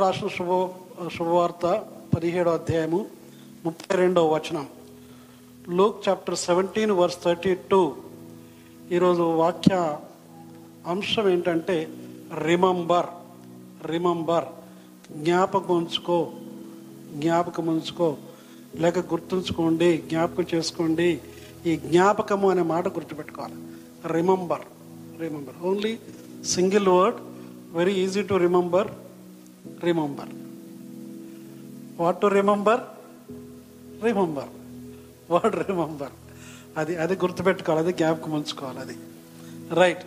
రాసిన శుభ శుభవార్త పదిహేడో అధ్యాయము ముప్పై రెండవ వచనం. Luke chapter seventeen verse thirty two. ఈరోజు వాక్య అంశం ఏంటంటే రిమంబర్ రిమంబర్. జ్ఞాపకం ఉంచుకో జ్ఞాపకం ఉంచుకో. లేక గుర్తుంచుకోండి జ్ఞాపకం చేసుకోండి. ఈ జ్ఞాపకము అనే మాట గుర్తుపెట్టుకోవాలి. Remember remember. Only single word very easy to remember remember what to remember remember what remember అది అది గుర్తుపెట్టుకోవాలి అది జ్ఞాపకం ఉంచుకోవాలి అది. రైట్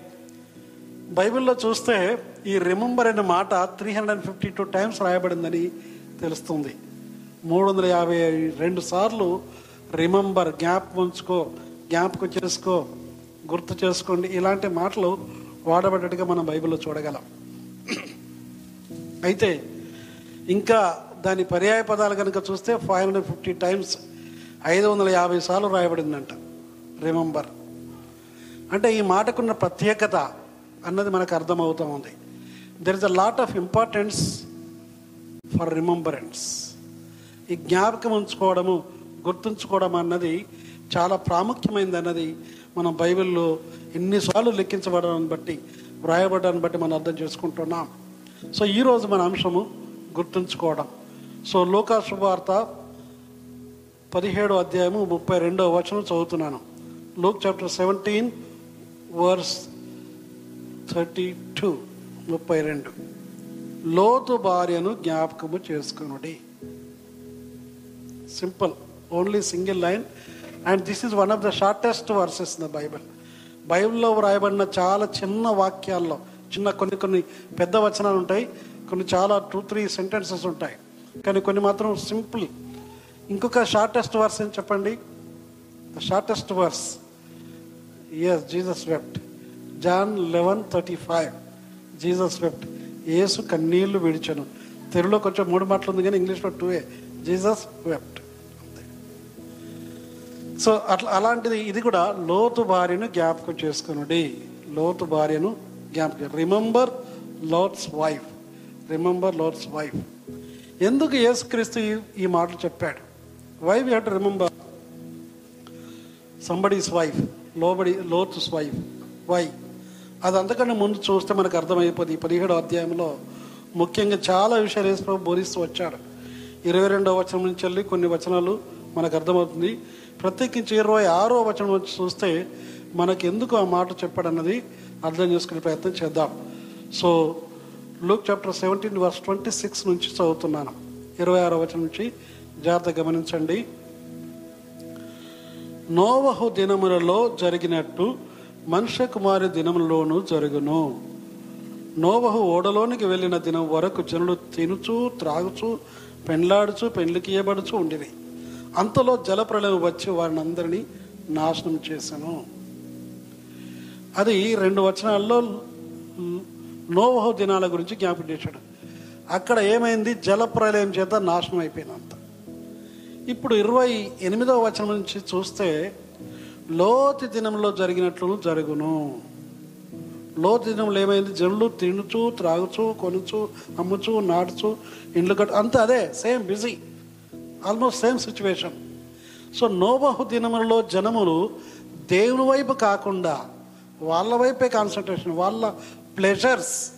బైబిల్లో చూస్తే ఈ రిమంబర్ అనే మాట three hundred and fifty two times రాయబడిందని తెలుస్తుంది. మూడు వందల యాభై రెండు సార్లు రిమంబర్ జ్ఞాపకం ఉంచుకో జ్ఞాపకం చేసుకో గుర్తు చేసుకోండి. ఇలాంటి మాటలు వాడబడ్డట్టుగా మనం బైబిల్లో చూడగలం. అయితే ఇంకా దాని పర్యాయ పదాలు కనుక చూస్తే ఫైవ్ హండ్రెడ్ ఫిఫ్టీ టైమ్స్ ఐదు వందల యాభై సార్లు రాయబడిందంట. రిమెంబర్ అంటే ఈ మాటకున్న ప్రత్యేకత అన్నది మనకు అర్థమవుతూ ఉంది. There is a lot of importance for remembrance ఈ జ్ఞాపకం ఉంచుకోవడము గుర్తుంచుకోవడం అన్నది చాలా ప్రాముఖ్యమైనది అన్నది మనం బైబిల్లో ఎన్నిసార్లు లెక్కించబడడాన్ని బట్టి వ్రాయబడడాన్ని బట్టి మనం అర్థం చేసుకుంటున్నాం. సో ఈరోజు మన అంశము గుర్తుంచుకోవడం. సో లోకా శుభవార్త పదిహేడో అధ్యాయము ముప్పై రెండో వచనం చదువుతున్నాను. Luke chapter seventeen verse thirty two ముప్పై రెండు. లోతు భార్యను జ్ఞాపకము చేసుకునుడి. Simple only single line and this is one of the shortest verses in the Bible బైబిల్లో వ్రాయబడిన చాలా చిన్న వాక్యాల్లో చిన్న కొన్ని కొన్ని పెద్ద వచనాలు ఉంటాయి కొన్ని చాలా టూ త్రీ సెంటెన్సెస్ ఉంటాయి. కానీ కొన్ని మాత్రం సింపుల్ ఇంకొక షార్టెస్ట్ వర్స్ అని చెప్పండి? The shortest verse is Jesus wept John eleven thirty five Jesus wept ఏసు కన్నీళ్ళు విడిచాను. తెలుగులో కొంచెం మూడు మాటలు ఉంది కానీ ఇంగ్లీష్లో టూ ఏ. జీసస్ వెప్ట్ సో అట్లా అలాంటిది ఇది కూడా లోతు భార్యను జ్ఞాపకం చేసుకునుడి. లోతు భార్యను జ్ఞాపకం remember Lord's wife remember Lord's wife ఎందుకు యేసుక్రీస్తు ఈ ఈ మాటలు చెప్పాడు? Wife you have to remember somebody's wife లోబడి లోర్డ్స్ వైఫ్ వై అది అంతకంటే ముందు చూస్తే మనకు అర్థమైపోతుంది. ఈ పదిహేడో అధ్యాయంలో ముఖ్యంగా చాలా విషయాలు యేసు బోధిస్తూ వచ్చాడు. ఇరవై రెండవ వచనం నుంచి వెళ్ళి కొన్ని వచనాలు మనకు అర్థమవుతుంది. ప్రత్యేకించి ఇరవై ఆరో వచనం చూస్తే మనకు ఎందుకు ఆ మాట చెప్పాడన్నది అర్థం చేసుకునే ప్రయత్నం చేద్దాం. So Luke chapter seventeen verse twenty six నుంచి చదువుతున్నాను. ఇరవై ఆరో వచనం నుంచి జాగ్రత్త గమనించండి. నోవహు దినములలో జరిగినట్టు మనుష్య కుమారి దినములోనూ జరుగును. నోవహు ఓడలోనికి వెళ్ళిన దినం వరకు జనులు తినుచు త్రాగుచు పెండ్లాడుచు పెండ్లికి ఇయ్యబడుచు ఉండిరి. అంతలో జలప్రలయం వచ్చి వారిని అందరినీ నాశనం చేశాను అది రెండు వచనాల్లో నోవహ దినాల గురించి జ్ఞాపకం చేశాడు. అక్కడ ఏమైంది? జలప్రలయం చేత నాశనం అయిపోయినంత. ఇప్పుడు ఇరవై ఎనిమిదవ వచనం నుంచి చూస్తే లోతి దినంలో జరిగినట్లు జరుగును. లోతి దినంలో ఏమైంది? జనులు తినుచు త్రాగుచు కొనుచు అమ్ముచు నాటుచు ఇండ్లు కట్టు అంతా అదే same busy. Almost same situation. So నోబహు దినములలో జనములు దేవుని వైపు కాకుండా వాళ్ళ వైపే కాన్సన్ట్రేషన్ వాళ్ళ ప్లెజర్స్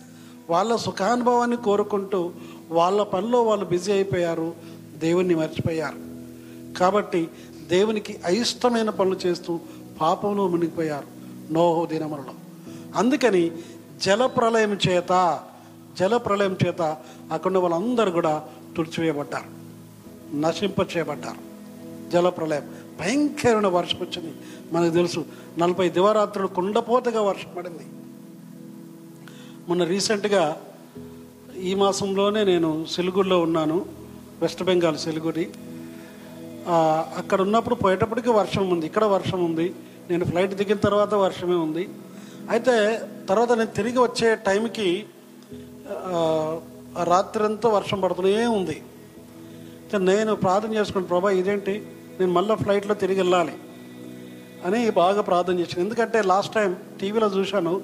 వాళ్ళ సుఖానుభవాన్ని కోరుకుంటూ వాళ్ళ పనిలో వాళ్ళు బిజీ అయిపోయారు దేవుణ్ణి మర్చిపోయారు. కాబట్టి దేవునికి అయిష్టమైన పనులు చేస్తూ పాపంలో మునిగిపోయారు నోహో దినములలో. అందుకని జల ప్రళయం చేత జల ప్రళయం చేత అక్కడ వాళ్ళందరూ కూడా తుడిచివేయబడ్డారు నశింప చేయబడ్డారు జల ప్రళయం భయంకరమైన వర్షం వచ్చింది. మనకు తెలుసు నలభై దివారాత్రులు కుండపోతగా వర్షం పడింది మొన్న రీసెంట్గా ఈ మాసంలోనే నేను సిలిగుడిలో ఉన్నాను వెస్ట్ బెంగాల్ సిలిగుడి. అక్కడ ఉన్నప్పుడు పోయేటప్పటికి వర్షం ఉంది ఇక్కడ వర్షం ఉంది నేను ఫ్లైట్ దిగిన తర్వాత వర్షమే ఉంది. అయితే తర్వాత నేను తిరిగి వచ్చే టైంకి రాత్రంతా వర్షం పడుతూనే ఉంది. అయితే నేను ప్రార్థన చేసుకుని ప్రభా ఇదేంటి? నేను మళ్ళీ ఫ్లైట్లో తిరిగి వెళ్ళాలి. అని బాగా ప్రార్థన చేశాను ఎందుకంటే లాస్ట్ టైం టీవీలో చూశాను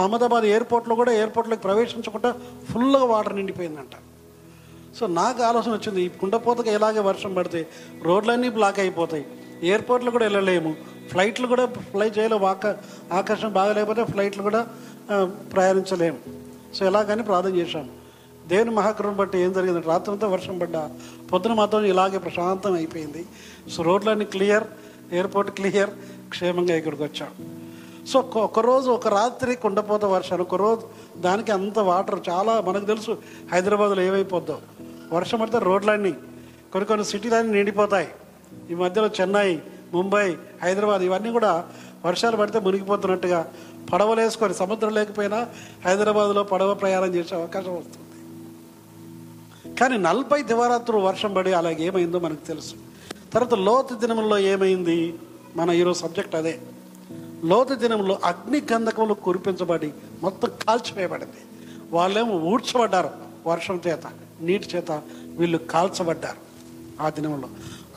అహ్మదాబాద్ ఎయిర్పోర్ట్లో కూడా ఎయిర్పోర్ట్లోకి ప్రవేశించకుండా ఫుల్గా వాటర్ నిండిపోయిందంట. సో నాకు ఆలోచన వచ్చింది ఈ కుండపోతకి ఎలాగే వర్షం పడితే రోడ్లన్నీ బ్లాక్ అయిపోతాయి. ఎయిర్పోర్ట్లు కూడా వెళ్ళలేము. ఫ్లైట్లు కూడా ఫ్లై చేయలేము. ఆక ఆకర్షణ బాగలేకపోతే ఫ్లైట్లు కూడా ప్రయాణించలేము. సో ఎలాగని ప్రార్థన చేశాము దేవుని మహాకరుణ బట్టి ఏం జరిగింది రాత్రంతా వర్షం పడ్డా. పొద్దున మాత్రం ఇలాగే ప్రశాంతం అయిపోయింది. సో రోడ్లన్నీ క్లియర్ ఎయిర్పోర్ట్ క్లియర్ క్షేమంగా ఇక్కడికి వచ్చాం. సో ఒకరోజు ఒక రాత్రి కుండపోత వర్షాలు ఒకరోజు దానికి అంత వాటర్ చాలా మనకు తెలుసు హైదరాబాద్లో ఏమైపోద్దో. వర్షం పడితే రోడ్లన్నీ కొన్ని కొన్ని సిటీలన్నీ నిండిపోతాయి. ఈ మధ్యలో చెన్నై ముంబై హైదరాబాద్ ఇవన్నీ కూడా వర్షాలు పడితే మునిగిపోతున్నట్టుగా పడవలు వేసుకొని సముద్రం లేకపోయినా హైదరాబాద్లో పడవ ప్రయాణం చేసే అవకాశం వస్తుంది. కానీ నలభై దివారాత్రులు వర్షం పడి అలాగే ఏమైందో మనకు తెలుసు. తర్వాత లోతు దినంలో ఏమైంది? మన ఈరోజు సబ్జెక్ట్ అదే. లోతు దినంలో అగ్ని గంధకములు కురిపించబడి మొత్తం కాల్చివేయబడింది. వాళ్ళేమో ఊడ్చబడ్డారు వర్షం చేత నీటి చేత వీళ్ళు కాల్చబడ్డారు ఆ దినంలో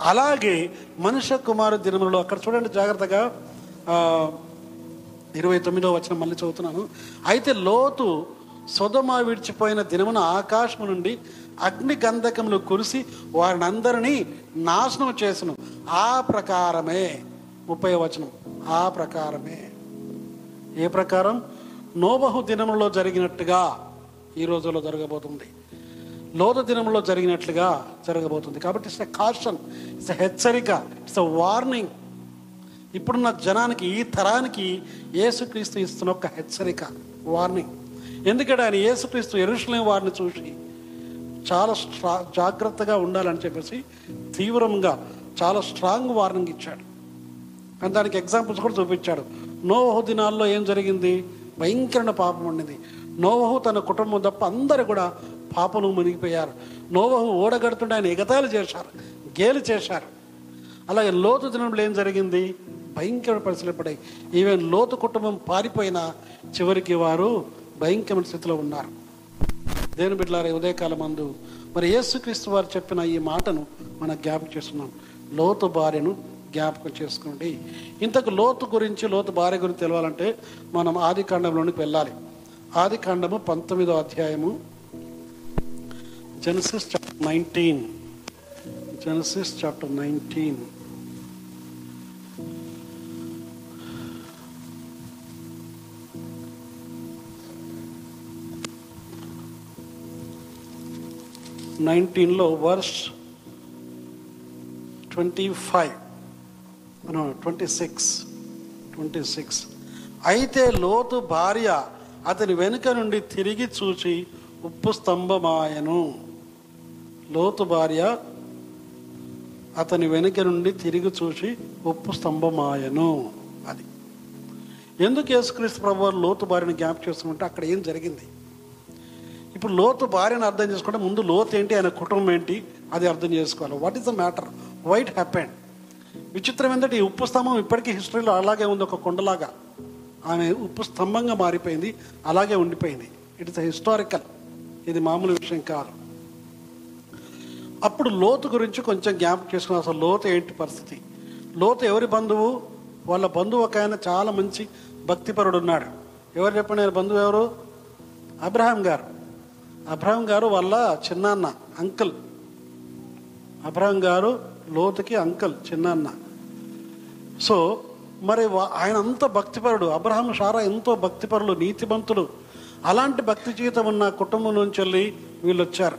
అలాగే మనుష్య కుమారు దినములలో అక్కడ చూడండి జాగ్రత్తగా ఇరవై తొమ్మిదో వచ్చిన మళ్ళీ చదువుతున్నాను. అయితే లోతు సొదమ విడిచిపోయిన దినమున ఆకాశము నుండి అగ్ని గంధకములు కురిసి వారిని అందరినీ నాశనం చేసను. ఆ ప్రకారమే ముప్పై వచనం. ఆ ప్రకారమే. ఏ ప్రకారం? నోబహు దినములో జరిగినట్టుగా ఈ రోజుల్లో జరగబోతుంది. లోత దినంలో జరిగినట్లుగా జరగబోతుంది. కాబట్టి it's a caution it's a హెచ్చరిక ఇట్స్ ఎ వార్నింగ్ ఇప్పుడున్న జనానికి ఈ తరానికి యేసుక్రీస్తు ఇస్తున్న ఒక హెచ్చరిక వార్నింగ్ ఎందుకంటే ఆయన యేసుక్రీస్తు ఎరుషులేం వారిని చూసి చాలా స్ట్రా జాగ్రత్తగా ఉండాలని చెప్పేసి తీవ్రంగా చాలా స్ట్రాంగ్ వార్నింగ్ ఇచ్చాడు. కానీ దానికి ఎగ్జాంపుల్స్ కూడా చూపించాడు. నోవహు దినాల్లో ఏం జరిగింది? భయంకరమైన పాపం ఉండింది. నోవహు తన కుటుంబం తప్ప అందరూ కూడా పాపను మునిగిపోయారు. నోవహు ఓడగడుతుంటే ఆయన ఎగతాళి చేశారు గేలు చేశారు. అలాగే లోతు దినంలో ఏం జరిగింది? భయంకర పరిస్థితులు పడాయి ఈవెన్ లోతు కుటుంబం పారిపోయినా చివరికి వారు భయంకరమైన స్థితిలో ఉన్నారు. దేని బిడ్డలారే ఉదయకాలం మందు మరి యేసుక్రీస్తు వారు చెప్పిన ఈ మాటను మనం జ్ఞాపకం చేస్తున్నాం లోతు భార్యను జ్ఞాపకం చేసుకోండి. ఇంతకు లోతు గురించి లోతు భార్య గురించి తెలవాలంటే మనం ఆది కాండంలోనికి వెళ్ళాలి. ఆది కాండము పంతొమ్మిదో అధ్యాయము Genesis chapter nineteen Genesis chapter nineteen నైన్టీన్లో verse twenty five twenty six twenty six అయితే లోతు భార్య అతని వెనుక నుండి తిరిగి చూసి ఉప్పు స్తంభమాయను. లోతు భార్య అతని వెనుక నుండి తిరిగి చూసి ఉప్పు స్తంభమాయను. అది. ఎందుకు యేసుక్రీస్తు ప్రభు లోతు భార్యను జ్ఞాప చేస్తున్నట్టే అక్కడ ఏం జరిగింది? ఇప్పుడు లోతు భార్యను అర్థం చేసుకుంటే ముందు లోతు ఏంటి? ఆయన కుటుంబం ఏంటి? అది అర్థం చేసుకోవాలి. What is the matter what happened విచిత్రం ఏంటంటే ఈ ఉప్పు స్తంభం ఇప్పటికీ హిస్టరీలో అలాగే ఉంది ఒక కొండలాగా. ఆమె ఉప్పు స్తంభంగా మారిపోయింది అలాగే ఉండిపోయింది. ఇట్ ఇస్ హిస్టారికల్ ఇది మామూలు విషయం కాదు. అప్పుడు లోతు గురించి కొంచెం జ్ఞాపకం చేసుకున్నాం. అసలు లోతు ఏంటి పరిస్థితి? లోతు ఎవరి బంధువు? వాళ్ళ బంధువు ఒక ఆయన చాలా మంచి భక్తిపరుడు ఉన్నాడు. ఎవరు చెప్పండి ఆయన బంధువు ఎవరు? అబ్రహాం గారు. అబ్రహాం గారు వాళ్ళ చిన్నాన్న అంకుల్. అబ్రహాం గారు లోతుకి అంకల్ చిన్నాన్న. సో మరి వా- ఆయన అంత భక్తిపరుడు. అబ్రహాం షారా ఎంతో భక్తిపరులు నీతిమంతులు. అలాంటి భక్తి జీవితం ఉన్న కుటుంబం నుంచి వెళ్ళి వీళ్ళు వచ్చారు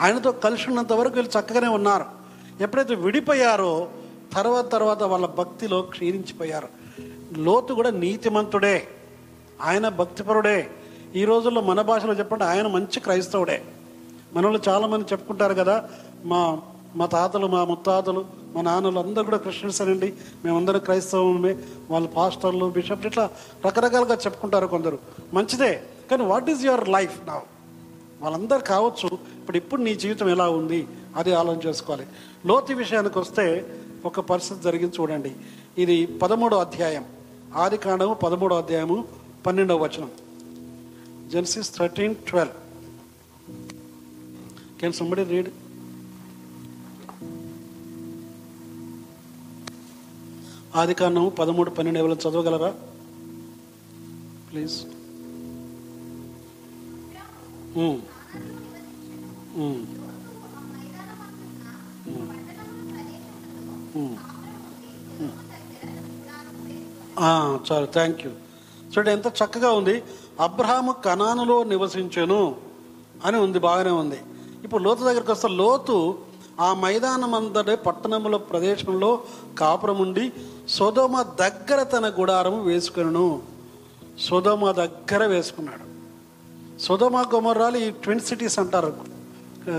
ఆయనతో కలిసి ఉన్నంత వరకు వీళ్ళు చక్కగానే ఉన్నారు. ఎప్పుడైతే విడిపోయారో తర్వాత తర్వాత వాళ్ళ భక్తిలో క్షీణించిపోయారు. లోతు కూడా నీతిమంతుడే. ఆయన భక్తిపరుడే. ఈ రోజుల్లో మన భాషలో చెప్పండి ఆయన మంచి క్రైస్తవుడే. మన వాళ్ళు చాలామంది చెప్పుకుంటారు కదా మా మా తాతలు మా ముత్తాతలు మా నాన్నలు అందరూ కూడా క్రిస్టియన్స్ అనండి. మేమందరం క్రైస్తవమే వాళ్ళ పాస్టర్లు బిషప్ ఇట్లా రకరకాలుగా చెప్పుకుంటారు కొందరు. మంచిదే. కానీ వాట్ ఈజ్ యువర్ లైఫ్ నా వాళ్ళందరూ కావచ్చు ఇప్పుడు ఇప్పుడు నీ జీవితం ఎలా ఉంది? అది ఆలోచన చేసుకోవాలి. లోతు విషయానికి వస్తే ఒక పరిస్థితి జరిగింది చూడండి. ఇది పదమూడో అధ్యాయం. ఆది కాండము పదమూడో అధ్యాయము పన్నెండవ వచనం. Genesis thirteen twelve can somebody read ఆది కారణం పదమూడు పన్నెండు ఎవరు చదవగలరా? ప్లీజ్ చాలు థ్యాంక్ యూ చూడండి ఎంత చక్కగా ఉంది. అబ్రహాము కనానులో నివసించను అని ఉంది బాగానే ఉంది. ఇప్పుడు లోతు దగ్గరికి వస్తే లోతు ఆ మైదానం అంతటే పట్టణముల ప్రదేశంలో కాపురం ఉండి దగ్గర తన గుడారము వేసుకును సుధమ దగ్గర వేసుకున్నాడు. సుధమ గుమర్రాలు ఈ ట్విన్ సిటీస్ అంటారు.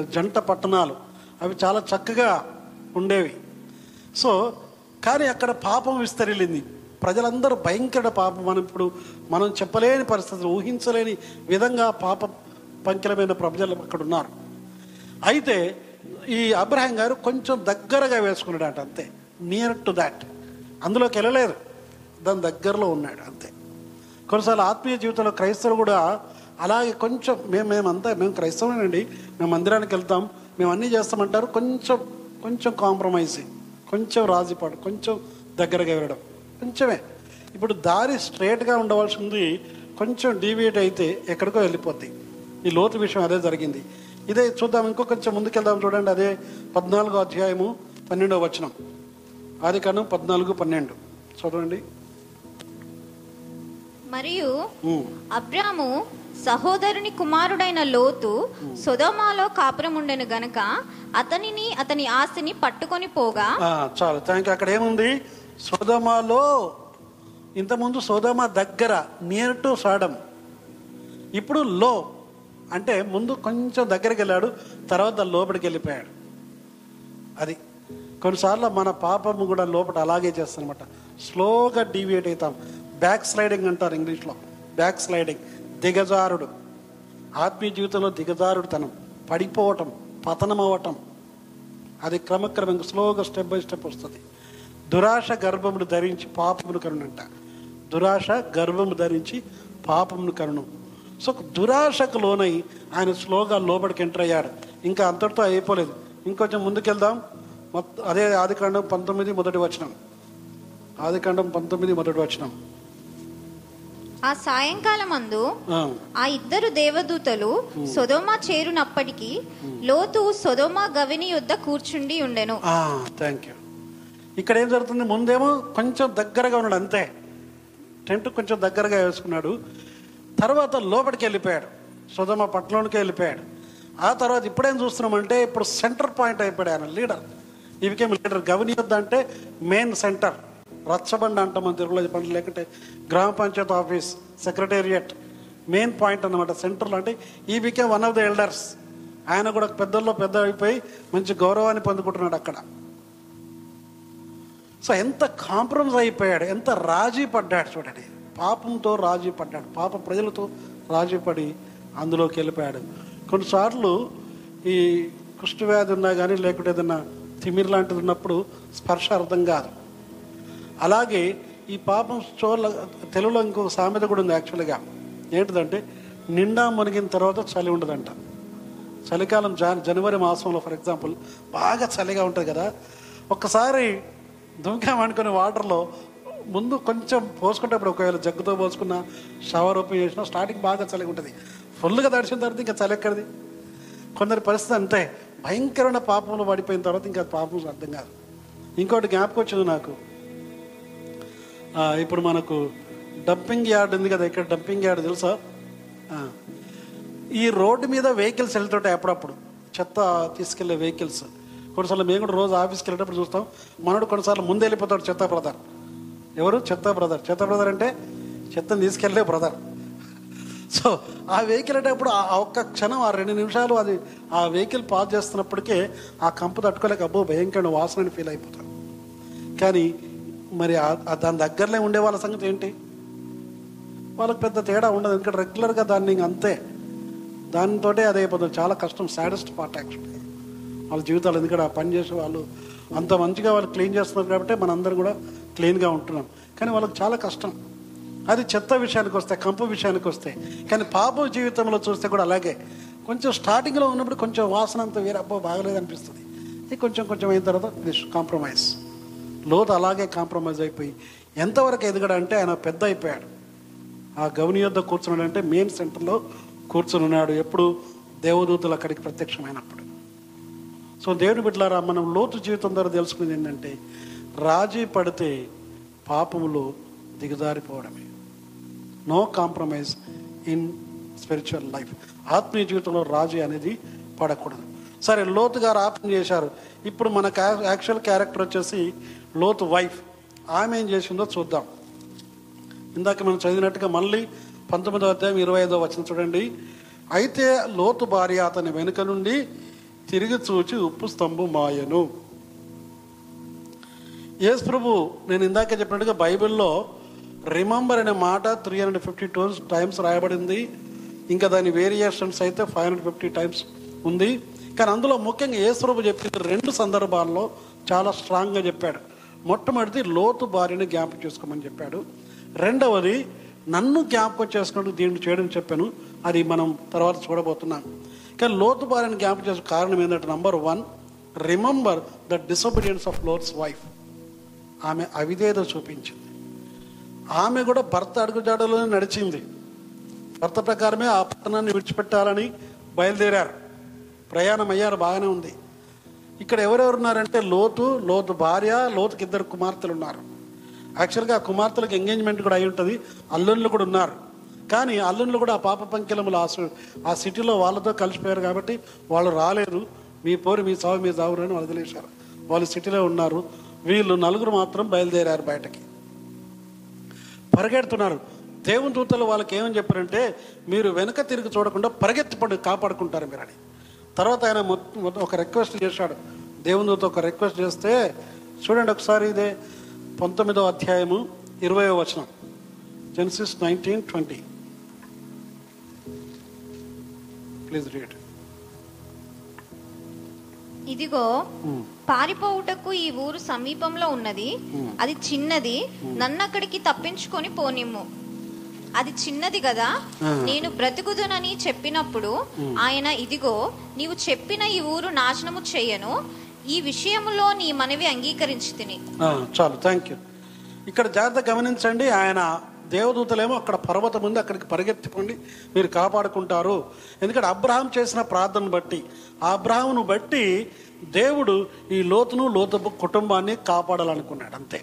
జంట పట్టణాలు. అవి చాలా చక్కగా ఉండేవి. సో కానీ అక్కడ పాపం విస్తరిల్లింది. ప్రజలందరూ భయంకర పాపం. మనం ఇప్పుడు మనం చెప్పలేని పరిస్థితులు ఊహించలేని విధంగా పాప పంకిలమైన ప్రజలు అక్కడ ఉన్నారు అయితే ఈ అబ్రహం గారు కొంచెం దగ్గరగా వేసుకున్నాడు అంతే. నియర్ టు దాట్ అందులోకి వెళ్ళలేదు. దాని దగ్గరలో ఉన్నాడు అంతే. కొన్నిసార్లు ఆత్మీయ జీవితంలో క్రైస్తవులు కూడా అలాగే కొంచెం మేము మేమంతా మేము క్రైస్తవులేనండి మేము మందిరానికి వెళ్తాం. మేము అన్నీ చేస్తామంటారు. కొంచెం కొంచెం కాంప్రమైజ్. కొంచెం రాజీపాటు కొంచెం దగ్గరగా వెళ్ళడం. కొంచెమే. ఇప్పుడు దారి స్ట్రేట్గా ఉండవలసింది కొంచెం డీవియేట్ అయితే ఎక్కడికో వెళ్ళిపోద్ది. ఈ లోతు విషయం అదే జరిగింది. ఇదే చూద్దాం ఇంకో కొంచెం ముందుకెళ్దాం చూడండి అదే పద్నాలుగో అధ్యాయము పన్నెండో వచనం. ఆది కాండం పద్నాలుగు పన్నెండు. చూడండి. మరియు. అబ్రాము సహోదరుని కుమారుడైన లోతు సొదోమాలో కాపురముండెను గనక అతనిని అతని ఆస్తిని పట్టుకొని పోగా చాలు. థ్యాంక్ అక్కడ ఏముంది? సోదమాలో ఇంతకుముందు సోదమ దగ్గర నియర్ టు సాడమ్ ఇప్పుడు లో అంటే ముందు కొంచెం దగ్గరికి వెళ్ళాడు తర్వాత లోపలికి వెళ్ళిపోయాడు. అది కొన్నిసార్లు మన పాపము కూడా లోపల అలాగే చేస్తానమాట స్లోగా డీవియేట్ అవుతాం. బ్యాక్ స్లైడింగ్ అంటారు ఇంగ్లీష్లో. Backsliding. దిగజారుడు. ఆత్మీయ జీవితంలో దిగజారుడు తనం పడిపోవటం పతనం అవ్వటం అది క్రమక్రమంగా స్లోగా స్టెప్ బై స్టెప్ వస్తుంది. దురాశ గర్భమును ధరించి పాపమును కరుణంట దురాశ గర్భము ధరించి పాపమును కరుణం సో దురాశకు లోనై ఆయన స్లోగా లోపలికి ఎంటర్ అయ్యాడు ఇంకా అంతటితో అయిపోలేదు. ఇంకొంచెం ముందుకెళ్దాం. మొత్తం అదే ఆదికాండం పంతొమ్మిది మొదటి వచనం. ఆదికాండం పంతొమ్మిది మొదటి వచనం. ఆ సాయంకాలమందు ఆ, ఆ ఇద్దరు దేవదూతలు సొదోమ చేరునప్పటికీ లోతు సొదోమ గవిని యొద్ద కూర్చుండి ఉండెను. థ్యాంక్ యూ ఇక్కడ ఏం జరుగుతుంది? ముందేమో కొంచెం దగ్గరగా ఉన్నాడు అంతే. టెంట్ కొంచెం దగ్గరగా వేసుకున్నాడు. తర్వాత లోపలికి వెళ్ళిపోయాడు. సుధమ పట్టణంలోకి వెళ్ళిపోయాడు. ఆ తర్వాత ఇప్పుడేం చూస్తున్నామంటే ఇప్పుడు సెంటర్ పాయింట్ అయిపోయాడు ఆయన లీడర్. ఈ ఇవికేం లీడర్ గవని అంటే మెయిన్ సెంటర్. రచ్చబండ అంటాం మన తెలుగులో చెప్పండి లేకుంటే గ్రామ panchayat office secretariat main point అన్నమాట. సెంటర్లో అంటే ఈ became one of the elders ఆయన కూడా పెద్దల్లో పెద్ద అయిపోయి మంచి గౌరవాన్ని పొందుకుంటున్నాడు అక్కడ. సో ఎంత కాంప్రమైజ్ అయిపోయాడు ఎంత రాజీ పడ్డాడు చూడండి. పాపంతో రాజీ పడ్డాడు. పాప ప్రజలతో రాజీ పడి అందులోకి వెళ్ళిపోయాడు. కొన్నిసార్లు ఈ కుష్ఠవ్యాధి ఉన్నా కానీ లేకుంటే ఏదైనా తిమిరి లాంటిది ఉన్నప్పుడు స్పర్శ అర్థం కాదు. అలాగే ఈ పాపం చోళ్ళ తెలుగులో ఇంకొక సామెత కూడా ఉంది యాక్చువల్గా. ఏంటిదంటే నిండా మునిగిన తర్వాత చలి ఉండదంట. చలికాలం జాన్ జనవరి మాసంలో ఫర్ ఎగ్జాంపుల్ బాగా చలిగా ఉంటుంది కదా. ఒక్కసారి దుంకామనుకునే వాటర్లో ముందు కొంచెం పోసుకుంటేప్పుడు ఒకవేళ జగ్గుతో పోసుకున్న షవర్ ఓపెన్ చేసినా స్టార్టింగ్ బాగా చలిగా ఉంటుంది ఫుల్గా తడిచిన తర్వాత ఇంకా చలి ఎక్కడిది కొందరి పరిస్థితి అంతే. భయంకరమైన పాపంలో పడిపోయిన తర్వాత ఇంకా పాపం అర్థం కాదు. ఇంకోటి జ్ఞాపకం వచ్చింది నాకు. ఇప్పుడు మనకు డంపింగ్ యార్డ్ ఉంది కదా ఇక్కడ డంపింగ్ యార్డ్ తెలుసా? ఈ రోడ్డు మీద వెహికల్స్ వెళ్తుంటాయి అప్పుడప్పుడు. చెత్త తీసుకెళ్ళే వెహికల్స్ కొన్నిసార్లు మేము కూడా రోజు ఆఫీస్కి వెళ్ళేటప్పుడు చూస్తాం. మనోడు కొన్నిసార్లు ముందు వెళ్ళిపోతాడు చెత్త బ్రదర్ ఎవరు? చెత్త బ్రదర్. చెత్త బ్రదర్ అంటే చెత్తను తీసుకెళ్ళే బ్రదర్. సో ఆ వెహికల్ అనేటప్పుడు ఆ ఒక్క క్షణం ఆ రెండు నిమిషాలు అది ఆ వెహికల్ పాస్ చేస్తున్నప్పటికే ఆ కంపు తట్టుకోలేక అబ్బో భయంకరమైన వాసనని ఫీల్ అయిపోతాడు కానీ మరి దాని దగ్గరలో ఉండే వాళ్ళ సంగతి ఏంటి? వాళ్ళకి పెద్ద తేడా ఉండదు. ఎందుకంటే రెగ్యులర్గా దాన్ని అంతే. దానితో అదే అయిపోతుంది. చాలా కష్టం. Saddest part actually. వాళ్ళ జీవితాలు ఎందుకంటే ఆ పని చేసే వాళ్ళు అంత మంచిగా వాళ్ళు క్లీన్ చేస్తున్నారు కాబట్టి మనందరం కూడా క్లీన్గా ఉంటున్నాం. కానీ వాళ్ళకి చాలా కష్టం. అది చెత్త విషయానికి వస్తే కంపు విషయానికి వస్తే. కానీ పాప జీవితంలో చూస్తే కూడా అలాగే. కొంచెం స్టార్టింగ్లో ఉన్నప్పుడు కొంచెం వాసన అంత వేరే అబ్బో బాగలేదు అనిపిస్తుంది ఇది కొంచెం కొంచెం అయిన తర్వాత కాంప్రమైజ్ లోతు అలాగే కాంప్రమైజ్ అయిపోయి ఎంతవరకు ఎదగడంటే ఆయన పెద్ద అయిపోయాడు. ఆ గవని యొద్ద కూర్చున్నాడంటే మెయిన్ సెంటర్లో కూర్చుని ఉన్నాడు. ఎప్పుడు దేవదూతలు అక్కడికి ప్రత్యక్షమైనప్పుడు. సో దేవుని బిడ్డలారా మనం లోతు జీవితం ద్వారా తెలుసుకునేది ఏంటంటే రాజీ పడితే పాపములో దిగజారిపోవడమే. No compromise in spiritual life ఆత్మీయ జీవితంలో రాజీ అనేది పడకూడదు. సరే లోతు గారు ఆపం చేశారు. ఇప్పుడు మన యాక్చువల్ క్యారెక్టర్ వచ్చేసి లోతు వైఫ్. ఆమె ఏం చేసిందో చూద్దాం. ఇందాక మనం చదివినట్టుగా మళ్ళీ పంతొమ్మిదవ అధ్యాయం ఇరవై ఐదో వచ్చిన చూడండి. అయితే లోతు భార్య అతని వెనుక నుండి తిరిగి చూచి ఉప్పు స్తంభం మాయను యేసు ప్రభు నేను ఇందాక చెప్పినట్టుగా బైబిల్లో రిమంబర్ అనే మాట three hundred fifty two times రాయబడింది. ఇంకా దాని వేరియేషన్స్ అయితే ఫైవ్ హండ్రెడ్ ఫిఫ్టీ టైమ్స్ ఉంది. కానీ అందులో ముఖ్యంగా యేసు ప్రభు చెప్పింది రెండు సందర్భాల్లో చాలా స్ట్రాంగ్గా చెప్పాడు. మొట్టమొదటిది లోతు భార్యని జ్ఞాపకం చేసుకోమని చెప్పాడు. రెండవది నన్ను జ్ఞాపకం చేసుకుంటూ దీన్ని చేయడం చెప్పాను. అది మనం తర్వాత చూడబోతున్నాం. కానీ లోతు భార్యను జ్ఞాపకం చేసే కారణం ఏంటంటే number one remember the disobedience of Lot's wife ఆమె అవిధేత చూపించింది. ఆమె కూడా భర్త అడుగుజాడలోనే నడిచింది. భర్త ప్రకారమే ఆ పట్టణాన్ని విడిచిపెట్టాలని బయలుదేరారు. ప్రయాణం అయ్యారు బాగానే ఉంది. ఇక్కడ ఎవరెవరు ఉన్నారంటే లోతు లోతు భార్య లోతుకి ఇద్దరు కుమార్తెలు ఉన్నారు. యాక్చువల్గా ఆ కుమార్తెలకు ఎంగేజ్మెంట్ కూడా అయి ఉంటుంది. అల్లుళ్ళు కూడా ఉన్నారు. కానీ అల్లుళ్ళు కూడా ఆ పాప పంకిలములు ఆ ఆ సిటీలో వాళ్ళతో కలిసిపోయారు కాబట్టి వాళ్ళు రాలేదు. మీ పోరు మీ సావు మీ సాగు అని వదిలేశారు. వాళ్ళు సిటీలో ఉన్నారు. వీళ్ళు నలుగురు మాత్రం బయలుదేరారు బయటకి. పరిగెడుతున్నారు. దేవుని దూతలు వాళ్ళకి ఏమని చెప్పారంటే మీరు వెనక తిరిగి చూడకుండా పరిగెత్తిపడి కాపాడుకుంటారు మీరు అని తర్వాత ఆయన మొత్తం ఒక రిక్వెస్ట్ చేశాడు. దేవుని దూత ఒక రిక్వెస్ట్ చేస్తే చూడండి ఒకసారి ఇదే పంతొమ్మిదో అధ్యాయము ఇరవై వచనం. Genesis nineteen twenty please read ఇదిగో పారిపోవుటకు ఈ ఊరు సమీపంలో ఉన్నది. అది చిన్నది. నన్ను అక్కడికి తప్పించుకొని పోనిమ్ము. అది చిన్నది కదా. నేను బ్రతుకుదునని చెప్పినప్పుడు ఆయన ఇదిగో నీవు చెప్పిన ఈ ఊరు నాశనము చెయ్యను ఈ విషయములో నీ మనవి అంగీకరించి తిని. చాలు. థ్యాంక్ యూ ఇక్కడ జాగ్రత్త గమనించండి ఆయన దేవదూతలేమో అక్కడ పర్వతం ఉంది అక్కడికి పరిగెత్తిపోండి మీరు కాపాడుకుంటారు. ఎందుకంటే అబ్రహాం చేసిన ప్రార్థన బట్టి ఆ అబ్రహామును బట్టి దేవుడు ఈ లోతును లోతు కుటుంబాన్ని కాపాడాలనుకున్నాడు అంతే.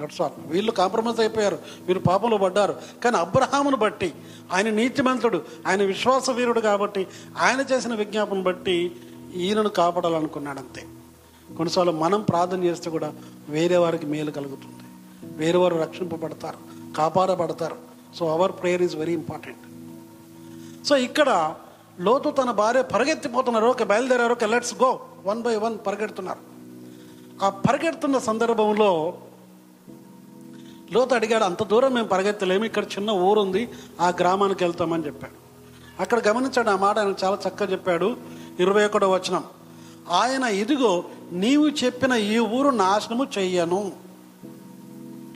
దట్స్ ఆల్ వీళ్ళు కాంప్రమైజ్ అయిపోయారు వీరు పాపంలో పడ్డారు. కానీ అబ్రహామును బట్టి ఆయన నీతిమంతుడు ఆయన విశ్వాస వీరుడు కాబట్టి ఆయన చేసిన విజ్ఞాపన బట్టి ఈయనను కాపాడాలనుకున్నాడు అంతే. కొన్నిసార్లు మనం ప్రార్థన చేస్తే కూడా వేరే వారికి మేలు కలుగుతుంది. వేరే వారు రక్షింపబడతారు. కాపాడబడతారు. So our prayer is very important so ఇక్కడ లోతు తన భార్య పరిగెత్తిపోతున్నారు. ఒక బయలుదేరారు. ఒక let's go one by one పరిగెడుతున్నారు. ఆ పరిగెడుతున్న సందర్భంలో లోతు అడిగాడు అంత దూరం మేము పరిగెత్తలేము. ఇక్కడ చిన్న ఊరుంది. ఆ గ్రామానికి వెళ్తామని చెప్పాడు. అక్కడ గమనించాడు ఆ మాట ఆయన చాలా చక్కగా చెప్పాడు. ఇరవై ఒకటో వచనం. ఆయన ఇదిగో నీవు చెప్పిన ఈ ఊరు నాశనము చెయ్యను.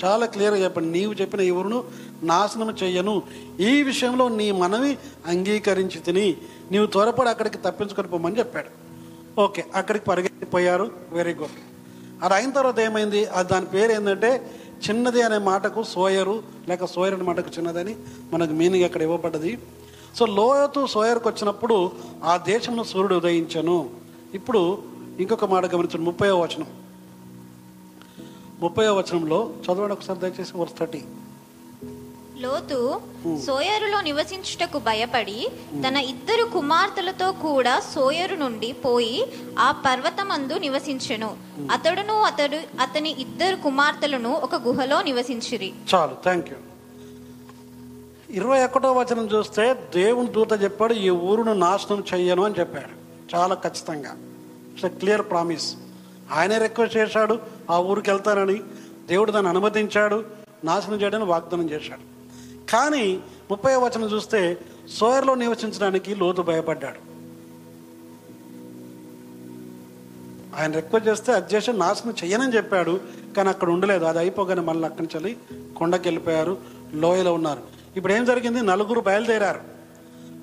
చాలా క్లియర్గా చెప్పండి. నీవు చెప్పిన ఎవరును నాశనం చేయను ఈ విషయంలో నీ మనవి అంగీకరించి తిని నీవు త్వరపడి అక్కడికి తప్పించుకొని పోమని చెప్పాడు. ఓకే అక్కడికి పరిగెత్తిపోయారు. వెరీ గుడ్ అది అయిన తర్వాత ఏమైంది? అది దాని పేరు ఏంటంటే చిన్నది అనే మాటకు సోయరు లేక సోయర్ అనే మాటకు చిన్నదని మనకు మీనింగ్ అక్కడ ఇవ్వబడ్డది. సో లోయతు సోయర్కు వచ్చినప్పుడు ఆ దేశంలో సూర్యుడు ఉదయించను. ఇప్పుడు ఇంకొక మాట గమనించండి. ముప్పై వచనం. ముప్పై వచనంలో చదవండి ఒకసారి దయచేసి వర్స్ థర్టీ లోతు సోయరులో నివసించుటకు భయపడి తన ఇద్దరు కుమార్తెలతో కూడా సోయరు నుండి పోయి ఆ పర్వతమందు నివసించెను. అతడును అతడు అతని ఇద్దరు కుమార్తెలను ఒక గుహలో నివసించిరి. చాలు థ్యాంక్ యూ ఇరవై ఒకటో వచనం చూస్తే దేవుని దూత చెప్పాడు ఈ ఊరును నాశనం చెయ్యను అని చెప్పాడు. చాలా ఖచ్చితంగా. ఇట్స్ క్లియర్ ప్రామిస్ ఆయనే రిక్వెస్ట్ చేశాడు ఆ ఊరికి వెళ్తానని. దేవుడు దాన్ని అనుమతించాడు నాశనం చేయడానికి వాగ్దానం చేశాడు. కానీ ముప్పై వచనం చూస్తే సోయర్లో నివసించడానికి లోతు భయపడ్డాడు. ఆయన రిక్వెస్ట్ చేస్తే అది చేసి నాశనం చేయనని చెప్పాడు కానీ అక్కడ ఉండలేదు. అది అయిపోగానే మళ్ళీ అక్కడి నుంచి కొండకి వెళ్ళిపోయారు లోయలో ఉన్నారు. ఇప్పుడు ఏం జరిగింది? నలుగురు బయలుదేరారు.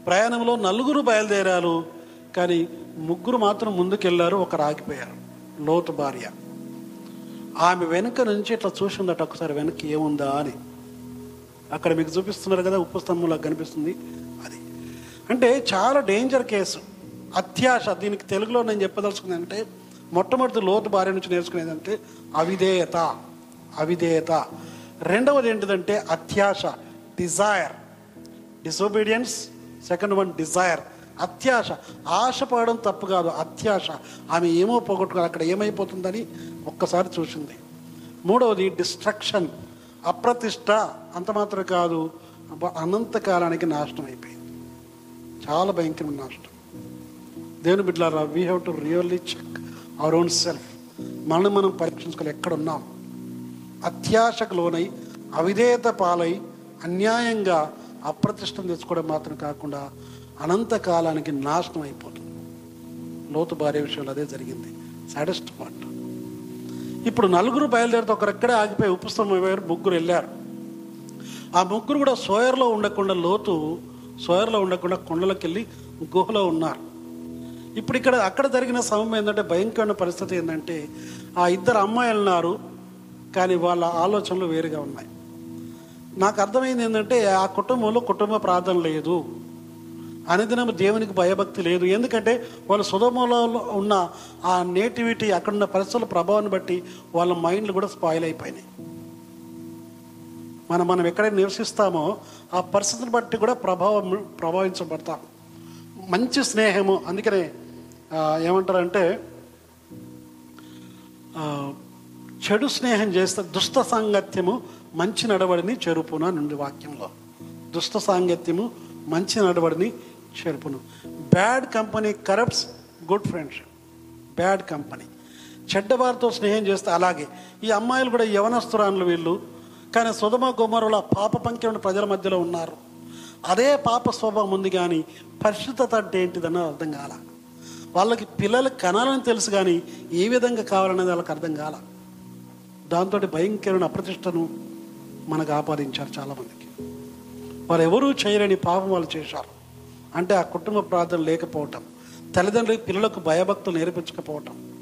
ప్రయాణంలో నలుగురు బయలుదేరారు కానీ ముగ్గురు మాత్రం ముందుకెళ్ళారు ఒకరు ఆగిపోయారు. లోతు భార్య. ఆమె వెనుక నుంచి ఇట్లా చూసిందట ఒకసారి వెనక్కి ఏముందా అని. అక్కడ మీకు చూపిస్తున్నారు కదా ఉప్పు స్తంభంలో కనిపిస్తుంది అది. అంటే చాలా డేంజర్ కేసు అత్యాశ దీనికి తెలుగులో నేను చెప్పదలుచుకుంది అంటే మొట్టమొదటి లోతు భార్య నుంచి నేర్చుకునేది అంటే అవిధేయత అవిధేయత. రెండవది ఏంటిదంటే అత్యాశ desire disobedience second one desire అత్యాశ. ఆశపడడం తప్పు కాదు అత్యాశ. ఆమె ఏమో పోగొట్టుకోవాలి అక్కడ ఏమైపోతుందని ఒక్కసారి చూసింది. మూడవది డిస్ట్రక్షన్. అప్రతిష్ట అంత మాత్రం కాదు అనంతకాలానికి నాశనం అయిపోయింది. చాలా భయంకరమైన నాశనం. దేవుని బిడ్డలారా we have to really check our own self మనల్ని మనం పరీక్షించుకోవాలి ఎక్కడ ఉన్నాం అత్యాశకు లోనై అవిధేయత పాలై అన్యాయంగా అప్రతిష్టం తెచ్చుకోవడం మాత్రం కాకుండా అనంత కాలానికి నాశనం అయిపోతుంది. లోతు భార్య విషయంలో అదే జరిగింది. సాడెస్ట్ పార్ట్ ఇప్పుడు నలుగురు బయలుదేరితే ఒకరెక్కడే ఆగిపోయి ఉపస్థలం ముగ్గురు వెళ్ళారు. ఆ ముగ్గురు కూడా సోయర్లో ఉండకుండా లోతు సోయర్లో ఉండకుండా కొండలకు వెళ్ళి గుహలో ఉన్నారు. ఇప్పుడు ఇక్కడ అక్కడ జరిగిన సమయం ఏంటంటే భయంకరమైన పరిస్థితి ఏంటంటే ఆ ఇద్దరు అమ్మాయిలు ఉన్నారు కానీ వాళ్ళ ఆలోచనలు వేరుగా ఉన్నాయి. నాకు అర్థమైంది ఏంటంటే ఆ కుటుంబంలో కుటుంబ ప్రార్థన లేదు. అనుదినం దేవునికి భయభక్తి లేదు. ఎందుకంటే వాళ్ళ సుధమలో ఉన్న ఆ నేటివిటీ అక్కడున్న పరిస్థితుల ప్రభావాన్ని బట్టి వాళ్ళ మైండ్లు కూడా స్పాయిల్ అయిపోయినాయి. మనం మనం ఎక్కడైనా నివసిస్తామో ఆ పరిస్థితిని బట్టి కూడా ప్రభావం ప్రభావించబడతాం. మంచి స్నేహము అందుకనే ఏమంటారంటే చెడు స్నేహం చేస్తే దుష్ట సాంగత్యము మంచి నడవడిని చెరుపున నుండి వాక్యంలో. దుష్ట సాంగత్యము మంచి నడవడిని చెరుపును. Bad company corrupts good friendship bad company చెడ్డవారితో స్నేహం చేస్తే అలాగే. ఈ అమ్మాయిలు కూడా యవనస్తురాన్లు వీళ్ళు. కానీ సుధమ గుమరుల పాప ఉన్న ప్రజల మధ్యలో ఉన్నారు. అదే పాప స్వభావం ఉంది కానీ పరిశుద్ధత అంటే ఏంటిదని అర్థం కాల. వాళ్ళకి పిల్లలు కనాలని తెలుసు కానీ ఏ విధంగా కావాలనేది వాళ్ళకి అర్థం కాల. దాంతో భయంకరమైన అప్రతిష్టను మనకు ఆపాదించారు చాలామందికి. వారు ఎవరూ చేయలేని పాపం వాళ్ళు చేశారు. అంటే ఆ కుటుంబ ప్రార్థన లేకపోవటం తల్లిదండ్రులకు పిల్లలకు భయభక్తులు నేర్పించకపోవటం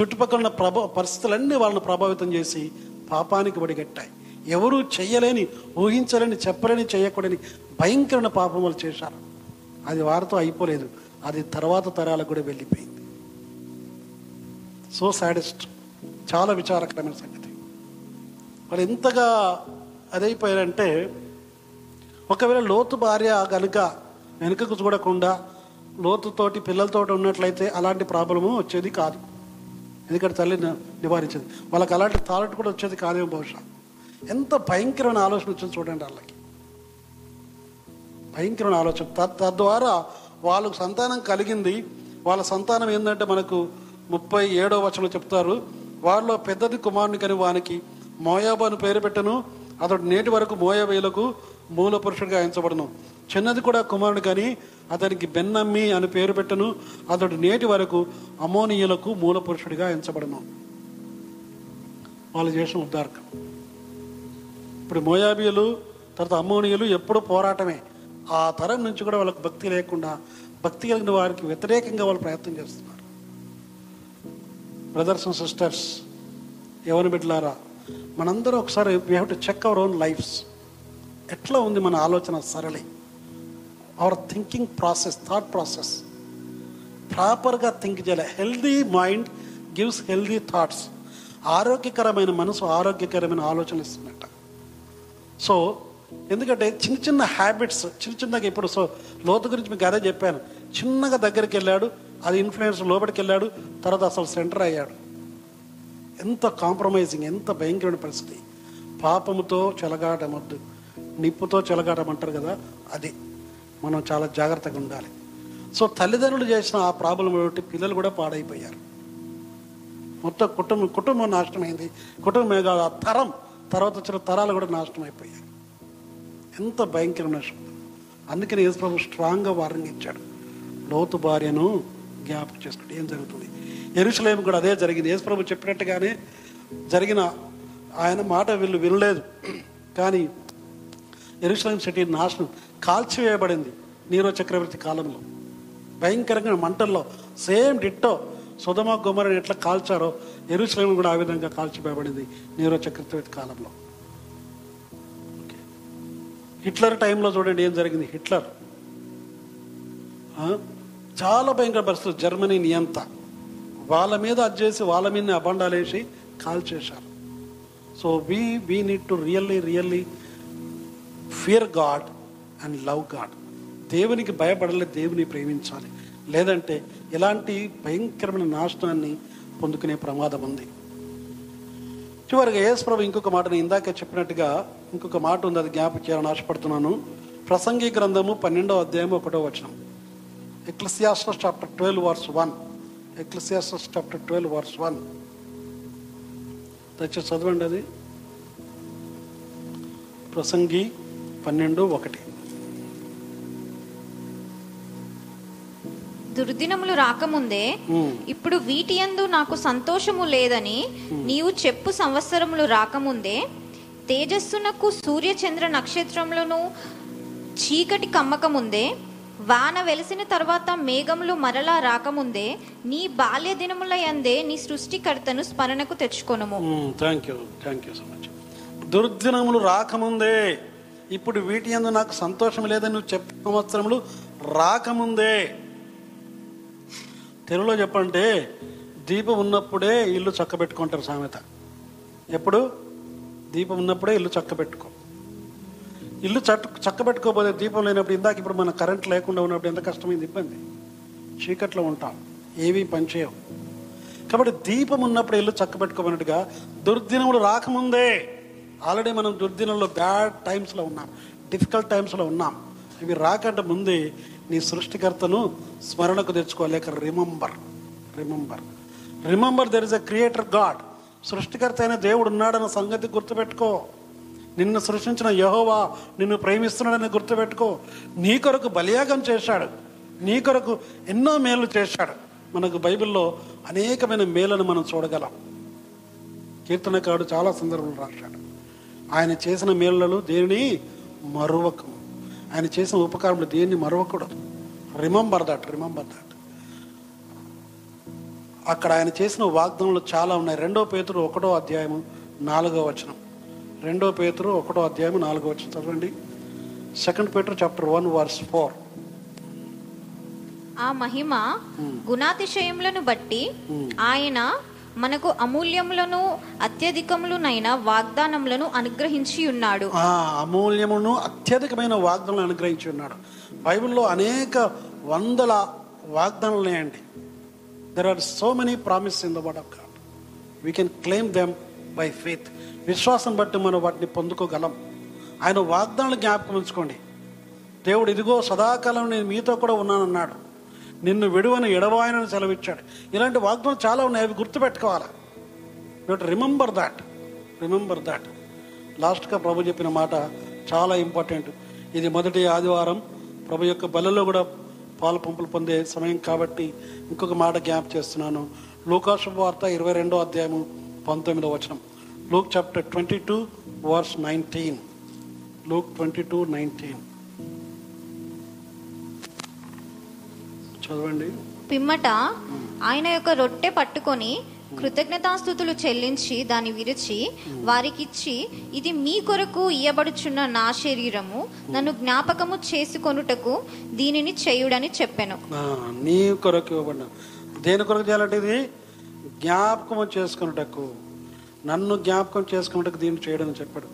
చుట్టుపక్కల ఉన్న ప్రభ పరిస్థితులన్నీ వాళ్ళని ప్రభావితం చేసి పాపానికి ఒడిగట్టాయి. ఎవరూ చెయ్యలేని ఊహించలేని చెప్పలేని చేయకూడని భయంకరమైన పాపం వాళ్ళు చేశారు. అది వారితో అయిపోలేదు. అది తర్వాత తరాలకు కూడా వెళ్ళిపోయింది. సో సాడెస్ట్ చాలా విచారకరమైన సంగతి. వాళ్ళు ఎంతగా అదైపోయారంటే ఒకవేళ లోతు భార్య కనుక వెనుకకు చూడకుండా లోతుతోటి పిల్లలతోటి ఉన్నట్లయితే అలాంటి ప్రాబ్లము వచ్చేది కాదు. ఎందుకంటే తల్లి నివారించింది నివారించేది. వాళ్ళకి అలాంటి థాలెట్ కూడా వచ్చేది కాదేమో బహుశా. ఎంత భయంకరమైన ఆలోచన వచ్చింది చూడండి వాళ్ళకి. భయంకరమైన ఆలోచన. తద్వారా వాళ్ళకు సంతానం కలిగింది. వాళ్ళ సంతానం ఏంటంటే మనకు ముప్పై ఏడో వచనం చెప్తారు. వాళ్ళలో పెద్దది కుమారుని కని వానికి మోయాబు అని పేరు పెట్టను. అతడు నేటి వరకు మోయాబీలకు మూల పురుషుడిగా ఎంచబడను. చిన్నది కూడా కుమారుడు కానీ అతనికి బెన్నమ్మి అని పేరు పెట్టను. అతడు నేటి వరకు అమోనియులకు మూల పురుషుడిగా ఎంచబడను. వాళ్ళు చేసిన ఉద్దార్కం ఇప్పుడు మోయాబీయులు తర్వాత అమ్మోనియులు ఎప్పుడూ పోరాటమే. ఆ తరం నుంచి కూడా వాళ్ళకి భక్తి లేకుండా భక్తి కలిగిన వారికి వ్యతిరేకంగా వాళ్ళు ప్రయత్నం చేస్తున్నారు. బ్రదర్స్ అండ్ సిస్టర్స్ ఎవరి బిడ్డలారా? మనందరం ఒకసారి we have to check our own lives ఎట్లా ఉంది మన ఆలోచన? సరళి. Our thinking process thought process ప్రాపర్గా థింక్ చేయాలి. Healthy mind gives healthy thoughts ఆరోగ్యకరమైన మనసు ఆరోగ్యకరమైన ఆలోచనలు ఇస్తుందట. సో ఎందుకంటే చిన్న చిన్న హ్యాబిట్స్ చిన్న చిన్నగా ఇప్పుడు సో లోతు గురించి మీకు అదే చెప్పాను. చిన్నగా దగ్గరికి వెళ్ళాడు అది ఇన్ఫ్లుయెన్స్ లోపలికి వెళ్ళాడు తర్వాత అసలు సెంటర్ అయ్యాడు. ఎంత కాంప్రమైజింగ్ ఎంత భయంకరమైన పరిస్థితి. పాపముతో చెలగాటమొద్దు. నిప్పుతో చెలగాటమంటారు కదా అది మనం చాలా జాగ్రత్తగా ఉండాలి. సో తల్లిదండ్రులు చేసిన ఆ ప్రాబ్లం బట్టి పిల్లలు కూడా పాడైపోయారు. మొత్తం కుటుంబం కుటుంబం నాశనమైంది. కుటుంబమే కాదు ఆ తరం తర్వాత వచ్చిన తరాలు కూడా నాశనం అయిపోయాయి ఎంత భయంకరమైన నష్టం అందుకని యేసుప్రభు స్ట్రాంగ్గా వార్నింగ్ ఇచ్చాడు. లోతు భార్యను జ్ఞాపకం చేసుకుంటే ఏం జరుగుతుంది? ఎరుసలేం కూడా అదే జరిగింది. యేసు ప్రభు చెప్పినట్టుగానే జరిగిన ఆయన మాట వీళ్ళు వినలేదు. కానీ ఎరుసలం సిటీ నాశనం కాల్చివేయబడింది నీరో చక్రవర్తి కాలంలో. భయంకరంగా మంటల్లో సేమ్ డిట్టో సుధమ గుమ్మరని ఎట్లా కాల్చారో ఎరుసలం కూడా ఆ విధంగా కాల్చివేయబడింది నీరో చక్రవర్తి కాలంలో. హిట్లర్ టైంలో చూడండి ఏం జరిగింది. హిట్లర్. చాలా భయంకర పరిస్థితులు. జర్మనీ నియంత. వాళ్ళ మీద అది చేసి వాళ్ళ మీద అబండాలు వేసి కాల్ చేశారు so we we need to really really fear God and love God దేవునికి భయపడలే దేవుని ప్రేమించాలి. లేదంటే ఎలాంటి భయంకరమైన నాశనాన్ని పొందుకునే ప్రమాదం ఉంది. చివరిగా యేసు ప్రభు ఇంకొక మాటని ఇందాక చెప్పినట్టుగా ఇంకొక మాట ఉంది అది జ్ఞాపకం చేయాలని ఆశపడుతున్నాను. ప్రసంగి గ్రంథము పన్నెండవ అధ్యాయం ఒకటో వచనం. Ecclesiastes chapter twelve verse one. Ecclesiastes chapter twelve verse one. దయచేసి చదవండి అది. ప్రసంగి పన్నెండు ఒకటి. దుర్దినములు రాకముందే ఇప్పుడు వీటి యందు నాకు సంతోషము లేదని నీవు చెప్పు సంవత్సరములు రాకముందే తేజస్సునకు సూర్య చంద్ర నక్షత్రములను చీకటి కమ్మకముందే వాన వెలిసిన తర్వాత మేఘములు మరలా రాకముందే నీ బాల్య దినముల యందే నీ సృష్టికర్తను స్మరణకు తెచ్చుకొనుము. Thank you thank you so much. దుర్దినములు రాకముందే ఇప్పుడు వీటి ఎందు నాకు సంతోషం లేదని నువ్వు చెప్ప సంవత్సరములు రాకముందే. తెలుగులో చెప్పంటే దీపం ఉన్నప్పుడే ఇల్లు చక్కబెట్టుకుంటారు సామెత. ఎప్పుడు? దీపం ఉన్నప్పుడే ఇల్లు చక్కబెట్టుకో. ఇల్లు చక్క చక్కబెట్టుకోపోతే దీపం లేనప్పుడు ఇందాక ఇప్పుడు మన కరెంట్ లేకుండా ఉన్నప్పుడు ఎంత కష్టమైంది ఇబ్బంది. చీకట్లో ఉంటాం. ఏవి పనిచేయవు కాబట్టి దీపం ఉన్నప్పుడు ఇల్లు చక్కబెట్టుకోమన్నట్టుగా దుర్దినములు రాకముందే. ఆల్రెడీ మనం దుర్దినంలో బ్యాడ్ టైమ్స్లో ఉన్నాం. డిఫికల్ట్ టైమ్స్లో ఉన్నాం. ఇవి రాకంటే ముందే నీ సృష్టికర్తను స్మరణకు తెచ్చుకోలేక remember remember remember there is a creator God సృష్టికర్త అయిన దేవుడు ఉన్నాడన్న సంగతి గుర్తుపెట్టుకో. నిన్ను సృష్టించిన యహోవా నిన్ను ప్రేమిస్తున్నాడని గుర్తుపెట్టుకో. నీ కొరకు బలియాగం చేశాడు. నీ కొరకు ఎన్నో మేలు చేశాడు. మనకు బైబిల్లో అనేకమైన మేలను మనం చూడగలం. కీర్తనకారుడు చాలా సందర్భంలో రాశాడు. ఆయన చేసిన మేలులలో దేనిని మరువకము ఆయన చేసిన ఉపకారములు దేన్ని మరవకూడదు. రిమంబర్ దట్ రిమంబర్ దట్ అక్కడ ఆయన చేసిన వాగ్దానాలు చాలా ఉన్నాయి. రెండో పేతురు ఒకటో అధ్యాయము నాలుగో వచనం. రెండో పేతురు ఒకటో అధ్యాయం నాలుగో వచనం. చదవండి. సెకండ్ పేతురు చాప్టర్ వన్ వర్స్ ఫోర్ ఆ మహిమ గుణాతిశయములను బట్టి ఆయన మనకు అమూల్యములను అత్యధికములనైన వాగ్దానములను అనుగ్రహించి ఉన్నాడు. ఆ అమూల్యమును అత్యధికమైన వాగ్దానాలు అనుగ్రహించి ఉన్నాడు. బైబిల్లో అనేక వందల వాగ్దానాలు ఉన్నాయండి. There are so many promise in the word of God we can claim them by faith విశ్వాసం బట్టి మనం వాటిని పొందుకోగలం. ఆయన వాగ్దానాలు జ్ఞాపకం ఉంచుకోండి. దేవుడు ఇదిగో సదాకాలం నేను మీతో కూడా ఉన్నానన్నాడు. నిన్ను విడువని ఎడవాయనని సెలవిచ్చాడు. ఇలాంటి వాగ్దానం చాలా ఉన్నాయి అవి గుర్తుపెట్టుకోవాలి? But remember that remember that లాస్ట్గా ప్రభు చెప్పిన మాట చాలా ఇంపార్టెంట్ ఇది మొదటి ఆదివారం. ప్రభు యొక్క బలలో కూడా పాల పంపులు పొందే సమయం కాబట్టి ఇంకొక మాట జ్ఞాప్ చేస్తున్నాను. లూకాశు వార్త ఇరవై రెండో అధ్యాయము పంతొమ్మిదో వచనం. Luke chapter twenty two verse nineteen Luke twenty two nineteen చదవండి. పిమ్మట ఆయన యొక్క రొట్టె పట్టుకొని కృతజ్ఞతాస్థుతులు చెల్లించి దాన్ని విరిచి వారికిచ్చి ఇది మీ కొరకు ఇయ్యబడుచున్న నా శరీరము. నన్ను జ్ఞాపకము చేసుకొనుటకు దీనిని చేయుడని చెప్పెను. నీ కొరకు ఇవ్వబడిన దేని కొరకు చేయాలంటే ఇది? జ్ఞాపకం చేసుకున్నటకు నన్ను జ్ఞాపకం చేసుకున్నటకు దీన్ని చేయడం చెప్పాడు.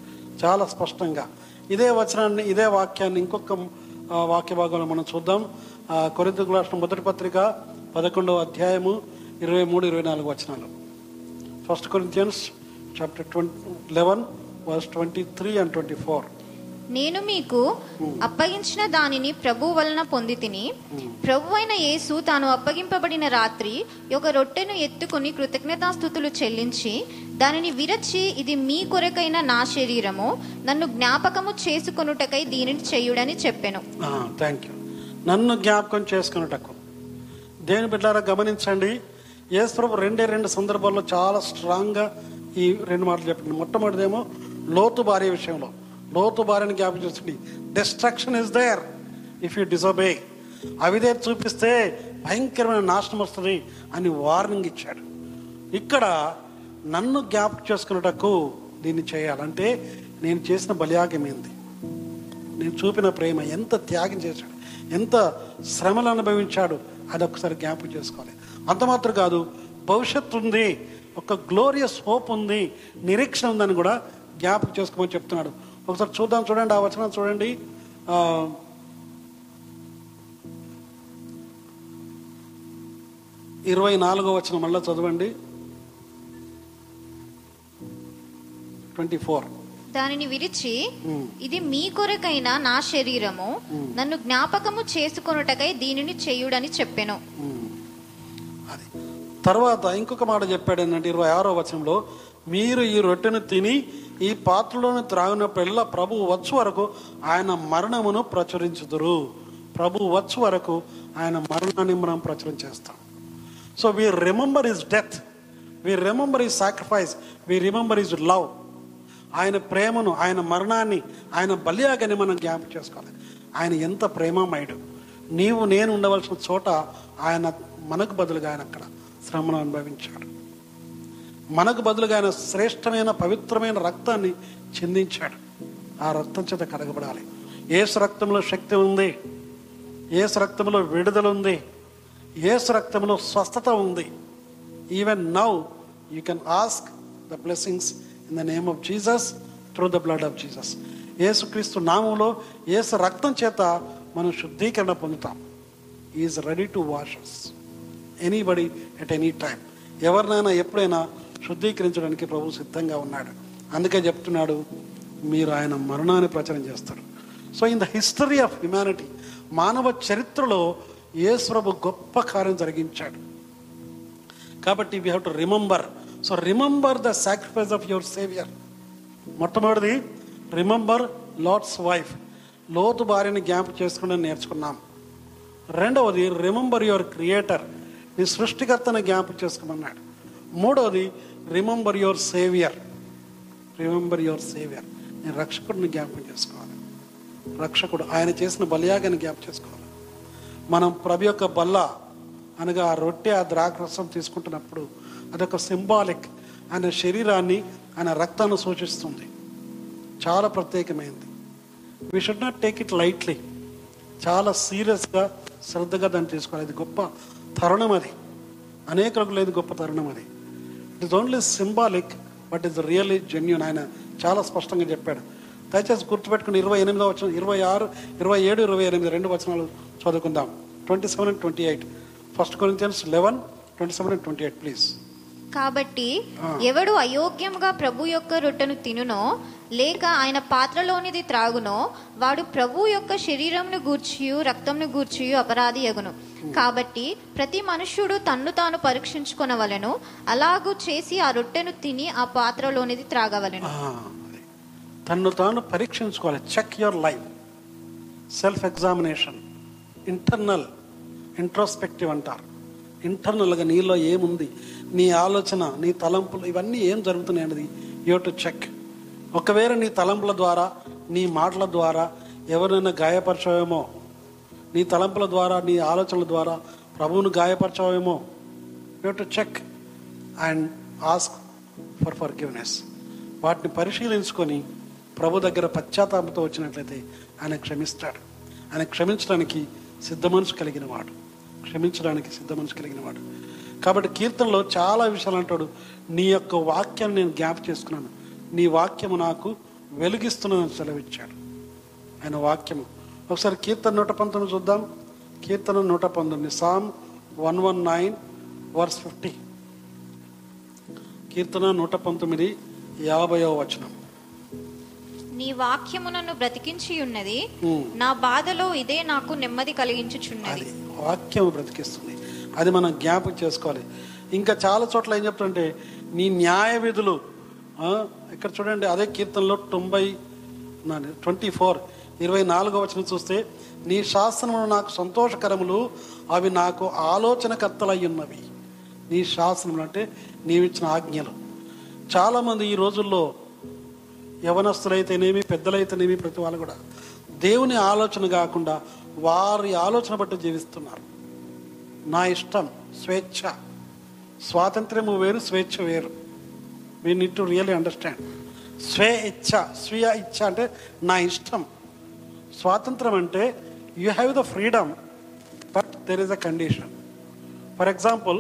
చాలా స్పష్టంగా. ఇదే వచనాన్ని ఇదే వాక్యాన్ని ఇంకొక వాక్య భాగంలో మనం చూద్దాం. కొరింతకు రాసిన మొదటి పత్రిక పదకొండవ అధ్యాయము ఇరవై మూడు ఇరవై నాలుగు వచనాలు. First Corinthians chapter twenty eleven verse twenty three and twenty four నేను మీకు అప్పగించిన దానిని ప్రభు వలన పొంది తిని ప్రభు అయిన యేసు తాను అప్పగింపబడిన రాత్రి ఒక రొట్టెను ఎత్తుకుని కృతజ్ఞతాస్థుతులు చెల్లించి దానిని విరచి ఇది మీ కొరకైన నా శరీరము. నన్ను జ్ఞాపకము చేసుకొనుటకై దీనిని చేయుడని చెప్పెను. థ్యాంక్ యూ నన్ను జ్ఞాపకం చేసుకున్నటకు దేని బిడ్డారా గమనించండి యేసుప్రభు రెండే రెండు సందర్భాల్లో చాలా స్ట్రాంగ్గా ఈ రెండు మాటలు చెప్పండి. మొట్టమొదటిదేమో లోతు భార్య విషయంలో. లోతు భార్యని జ్ఞాపకం చేసుకోండి. Destruction is there if you disobey అవిదే చూపిస్తే భయంకరమైన నాశనం వస్తుంది అని వార్నింగ్ ఇచ్చాడు. ఇక్కడ నన్ను జ్ఞాపకం చేసుకున్నటకు దీన్ని చేయాలంటే నేను చేసిన బలియాగం ఏంది? నేను చూపిన ప్రేమ ఎంత త్యాగం చేశాడు? ఎంత శ్రమలు అనుభవించాడు అది ఒకసారి జ్ఞాపకం చేసుకోవాలి. అంత మాత్రం కాదు భవిష్యత్తు ఉంది ఒక గ్లోరియస్ హోప్ ఉంది నిరీక్షణ ఉందని కూడా జ్ఞాపకం చేసుకోమని చెప్తున్నాడు. ఒకసారి చూద్దాం చూడండి ఆ వచనం చూడండి. ఇరవై నాలుగో వచనం మళ్ళీ చదవండి. Twenty four. దానిని విరిచి ఇది మీ కొరకైన నా శరీరము నన్ను జ్ఞాపకము చేసుకొనుటకై దీనిని చేయుడని చెప్పెను. అది. తర్వాత ఇంకొక మాట చెప్పాడు ఏంటంటే ఇరవై ఆరో వచనంలో మీరు ఈ రొట్టెను తిని ఈ పాత్రలోని త్రాగినప్పుడల్లా ప్రభు వచ్చు వరకు ఆయన మరణమును ప్రచురించుదురు. ప్రభు వచ్చు వరకు ఆయన మరణాన్ని మనం ప్రచురం చేస్తాం so we remember is death we remember is sacrifice we remember is love ఆయన ప్రేమను ఆయన మరణాన్ని ఆయన బలియాగని మనం జ్ఞాపకం చేసుకోవాలి. ఆయన ఎంత ప్రేమమయుడు. నీవు నేను ఉండవలసిన చోట ఆయన మనకు బదులుగా ఆయన అక్కడ శ్రమను అనుభవించాడు. మనకు బదులుగా ఆయన శ్రేష్టమైన పవిత్రమైన రక్తాన్ని చిందించాడు. ఆ రక్తం చేత కడగబడాలి. ఏసు రక్తంలో శక్తి ఉంది. ఏసు రక్తంలో విడుదల ఉంది. ఏసు రక్తంలో స్వస్థత ఉంది. Even now you can ask the blessings in the name of Jesus through the blood of Jesus యేసుక్రీస్తు నామంలో యేసు రక్తం చేత మనం శుద్ధీకరణ పొందుతాం. Is ready to washes anybody at any time ఎవరినైనా ఎప్పుడైనా శుద్ధీకరించడానికి ప్రభు సిద్ధంగా ఉన్నాడు. అందుకే చెప్తున్నాడు మీరు ఆయన మరణాన్ని ప్రచారం చేస్తారు. So in the history of humanity మానవ చరిత్రలో యేసు ప్రభు గొప్ప కార్యం జరిగించాడు. కాబట్టి we have to remember so remember the sacrifice of your saviour మొట్టమొదటిది రిమెంబర్ లార్డ్స్ వైఫ్ లోతు భార్యని జ్ఞాపకం చేసుకుని నేర్చుకున్నాం. రెండవది రిమెంబర్ యువర్ క్రియేటర్ నీ సృష్టికర్తను జ్ఞాపకం చేసుకోమన్నాడు. మూడవది remember your saviour remember your saviour నేను రక్షకుడిని జ్ఞాపకం చేసుకోవాలి. రక్షకుడు ఆయన చేసిన బలియాగాన్ని జ్ఞాపకం చేసుకోవాలి. మనం ప్రభు యొక్క బల్ల అనగా ఆ రొట్టె ఆ ద్రాక్షరసం తీసుకుంటున్నప్పుడు అదొక సింబాలిక్ ఆయన శరీరాన్ని ఆయన రక్తాన్ని సూచిస్తుంది చాలా ప్రత్యేకమైనది we should not take it lightly చాలా సీరియస్గా శ్రద్ధగా దాన్ని తీసుకోవాలి. ఇది గొప్ప తరుణం అది. అనేకులకు లేదు గొప్ప తరుణం అది. It is only symbolic but is really genuine ఆయన చాలా స్పష్టంగా చెప్పాడు. దయచేసి గుర్తుపెట్టుకుని ఇరవై ఎనిమిదో వచనం ఇరవై ఆరు ఇరవై ఏడు ఇరవై ఎనిమిది రెండు వచనాలు చదువుకుందాం. Twenty seven and twenty eight. First Corinthians eleven twenty seven and twenty eight please కాబట్టి. ఎవడు అయోగ్యముగా ప్రభు యొక్క రొట్టెను తినునో లేక ఆయన పాత్రలోనిది త్రాగునో వాడు ప్రభు యొక్క శరీరంను గూర్చియు రక్తంను గూర్చియు అపరాధి యగును కాబట్టి ప్రతి మనుష్యుడు తన్ను తాను పరీక్షించుకొనవలెను అలాగూ చేసి ఆ రొట్టెను తిని ఆ పాత్రలోనిది త్రాగవలెను. తన్ను తాను పరీక్షించుకోవాలి. Check your life self examination internal introspective అంటారు ఇంటర్నల్గా నీలో ఏముంది? నీ ఆలోచన నీ తలంపులు ఇవన్నీ ఏం జరుగుతున్నాయి అనేది యూ టు చెక్ ఒకవేళ నీ తలంపుల ద్వారా నీ మాటల ద్వారా ఎవరైనా గాయపరచవేమో? నీ తలంపుల ద్వారా నీ ఆలోచనల ద్వారా ప్రభువును గాయపరచవేమో? You to check and ask for forgiveness వాటిని పరిశీలించుకొని ప్రభు దగ్గర పశ్చాత్తాపంతో వచ్చినట్లయితే ఆయన క్షమిస్తాడు. ఆయన క్షమించడానికి సిద్ధ మనసు కలిగిన వాడు. క్షమించడానికి సిద్ధ మనసు కలిగిన వాడు. కాబట్టి కీర్తనలో చాలా విషయాలు అంటాడు నీ యొక్క వాక్యాన్ని నేను జ్ఞాప చేసుకున్నాను. నీ వాక్యము నాకు వెలిగిస్తున్నదని సెలవిచ్చాడు. ఆయన వాక్యము. ఒకసారి కీర్తన నూట పంతొమ్మిది చూద్దాం. కీర్తన నూట పంతొమ్మిది psalm one one nine verse fifty. కీర్తన నూట పంతొమ్మిది యాభైవ వచనం. నీ వాక్యము నన్ను బ్రతికించి ఉన్నది. నా బాధలో ఇదే నాకు నెమ్మది కలిగించుచున్నది. అది వాక్యం బ్రతికిస్తుంది. అది మనం జ్ఞాపకం చేసుకోవాలి. ఇంకా చాలా చోట్ల ఏం చెప్తుంటే నీ న్యాయ విధులు. ఇక్కడ చూడండి అదే కీర్తనలో తొంభై ట్వంటీ ఫోర్ ఇరవై నాలుగో వచనం చూస్తే నీ శాసనములు నాకు సంతోషకరములు అవి నాకు ఆలోచనకర్తలై ఉన్నవి. నీ శాసనములు అంటే నీవిచ్చిన ఆజ్ఞలు. చాలామంది ఈ రోజుల్లో యవనస్తులైతేనేమి పెద్దలైతేనేమి ప్రతి వాళ్ళు కూడా దేవుని ఆలోచన కాకుండా వారి ఆలోచన బట్టి జీవిస్తున్నారు. నా ఇష్టం స్వేచ్ఛ. స్వాతంత్ర్యము వేరు స్వేచ్ఛ వేరు. We need to really understand స్వే ఇచ్ఛ స్వీయ ఇచ్ఛ అంటే నా ఇష్టం. స్వాతంత్రం అంటే you have the freedom but there is a condition for example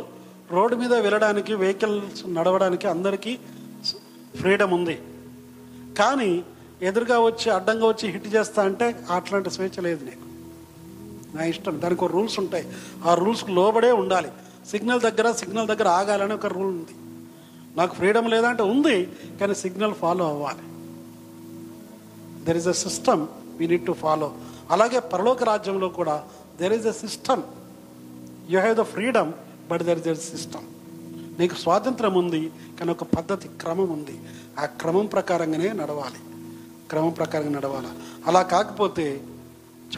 road మీద వెళ్ళడానికి వెహికల్స్ నడవడానికి అందరికీ ఫ్రీడమ్ ఉంది. కానీ ఎదురుగా వచ్చి అడ్డంగా వచ్చి హిట్ చేస్తా అంటే అట్లాంటి స్వేచ్ఛ లేదు నీకు. నా ఇష్టం. దానికి ఒక రూల్స్ ఉంటాయి. ఆ రూల్స్కి లోబడే ఉండాలి. సిగ్నల్ దగ్గర సిగ్నల్ దగ్గర ఆగాలని ఒక రూల్ ఉంది. నాకు ఫ్రీడమ్ లేదంటే ఉంది కానీ సిగ్నల్ ఫాలో అవ్వాలి. There is a system we need to follow అలాగే పరలోక రాజ్యంలో కూడా there is a system you have the freedom but there is a system నీకు స్వాతంత్రం ఉంది కానీ ఒక పద్ధతి క్రమం ఉంది. ఆ క్రమం ప్రకారంగానే నడవాలి. క్రమం ప్రకారంగా నడవాలి. అలా కాకపోతే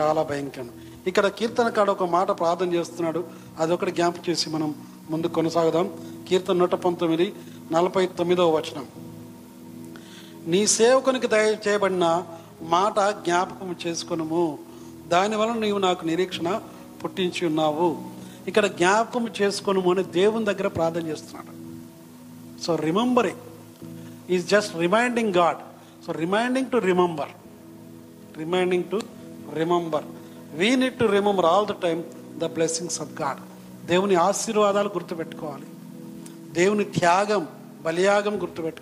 చాలా భయంకరం. ఇక్కడ కీర్తనకాడు ఒక మాట ప్రార్థన చేస్తున్నాడు. అదొకటి జ్ఞాపకం చేసి మనం ముందు కొనసాగుదాం. కీర్తన నూట పంతొమ్మిది నలభై తొమ్మిదవ వచనం. నీ సేవకునికి దయ చేయబడిన మాట జ్ఞాపకం చేసుకునము. దానివల్ల నీవు నాకు నిరీక్షణ పుట్టించి ఉన్నావు. ఇక్కడ జ్ఞాపకం చేసుకోను అని దేవుని దగ్గర ప్రార్థన చేస్తున్నాడు. So remembering is just reminding God so reminding to remember reminding to remember we need to remember all the time the blessings of God దేవుని ఆశీర్వాదాలు గుర్తుపెట్టుకోవాలి. దేవుని త్యాగం బలియాగం గుర్తుపెట్టుకోవాలి